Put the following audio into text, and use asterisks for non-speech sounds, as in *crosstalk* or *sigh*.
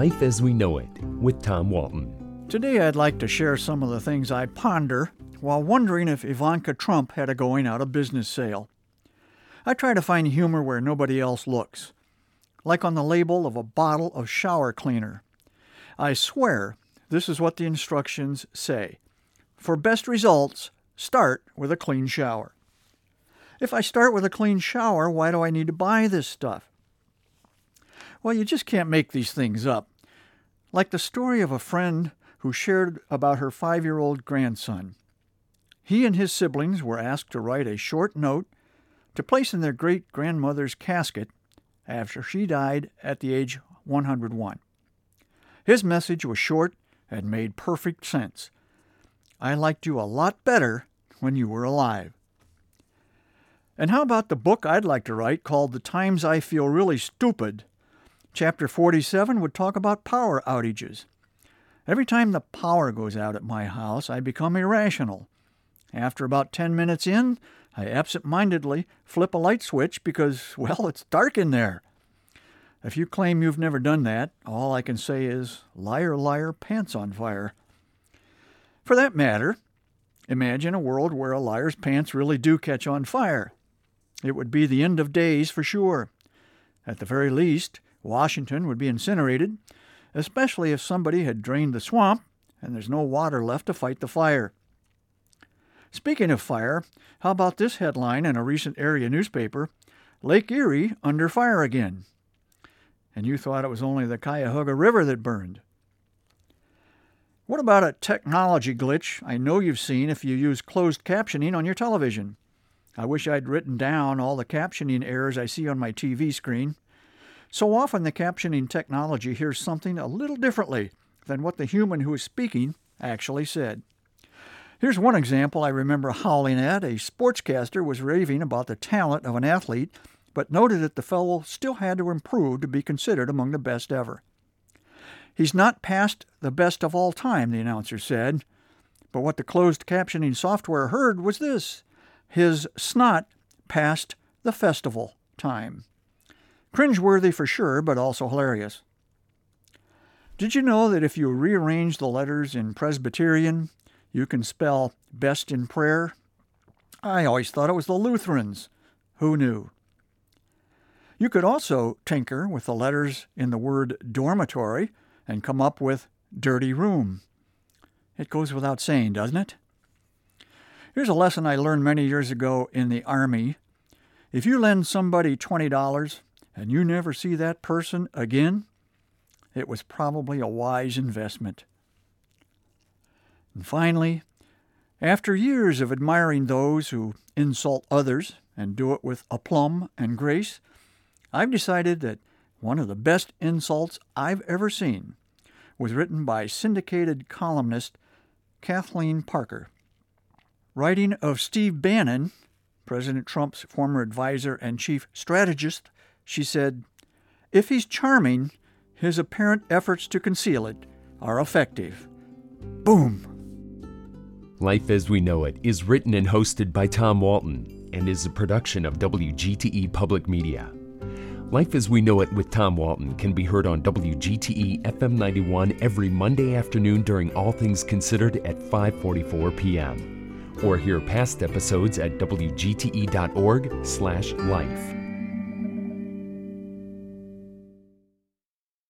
Life as We Know It with Tom Walton. Today, I'd like to share some of the things I ponder while wondering if Ivanka Trump had a going out of business sale. I try to find humor where nobody else looks, like on the label of a bottle of shower cleaner. I swear this is what the instructions say. For best results, start with a clean shower. If I start with a clean shower, why do I need to buy this stuff? Well, you just can't make these things up. Like the story of a friend who shared about her five year old grandson. He and his siblings were asked to write a short note to place in their great grandmother's casket after she died at the age 101. His message was short and made perfect sense. I liked you a lot better when you were alive. And how about the book I'd like to write called The Times I Feel Really Stupid? Chapter 47 would talk about power outages. Every time the power goes out at my house, I become irrational. After about 10 minutes in, I absent mindedly flip a light switch because, *laughs* well, it's dark in there. If you claim you've never done that, all I can say is, liar, liar, pants on fire. For that matter, imagine a world where a liar's pants really do catch on fire. It would be the end of days for sure. At the very least, Washington would be incinerated, especially if somebody had drained the swamp and there's no water left to fight the fire. Speaking of fire, how about this headline in a recent area newspaper Lake Erie under fire again? And you thought it was only the Cuyahoga River that burned. What about a technology glitch I know you've seen if you use closed captioning on your television? I wish I'd written down all the captioning errors I see on my TV screen. So often the captioning technology hears something a little differently than what the human who is speaking actually said. Here's one example I remember howling at. A sportscaster was raving about the talent of an athlete, but noted that the fellow still had to improve to be considered among the best ever. He's not past the best of all time, the announcer said. But what the closed captioning software heard was this his snot passed the festival time. Cringeworthy for sure, but also hilarious. Did you know that if you rearrange the letters in Presbyterian, you can spell best in prayer? I always thought it was the Lutherans. Who knew? You could also tinker with the letters in the word dormitory and come up with dirty room. It goes without saying, doesn't it? Here's a lesson I learned many years ago in the Army. If you lend somebody $20 and you never see that person again, it was probably a wise investment. And finally, after years of admiring those who insult others and do it with aplomb and grace, I've decided that one of the best insults I've ever seen was written by syndicated columnist Kathleen Parker. Writing of Steve Bannon, President Trump's former advisor and chief strategist, she said, If he's charming, his apparent efforts to conceal it are effective. Boom! Life as We Know It is written and hosted by Tom Walton and is a production of WGTE Public Media. Life as We Know It with Tom Walton can be heard on WGTE FM 91 every Monday afternoon during All Things Considered at 5:44 p.m. or hear past episodes at wgte.org/life.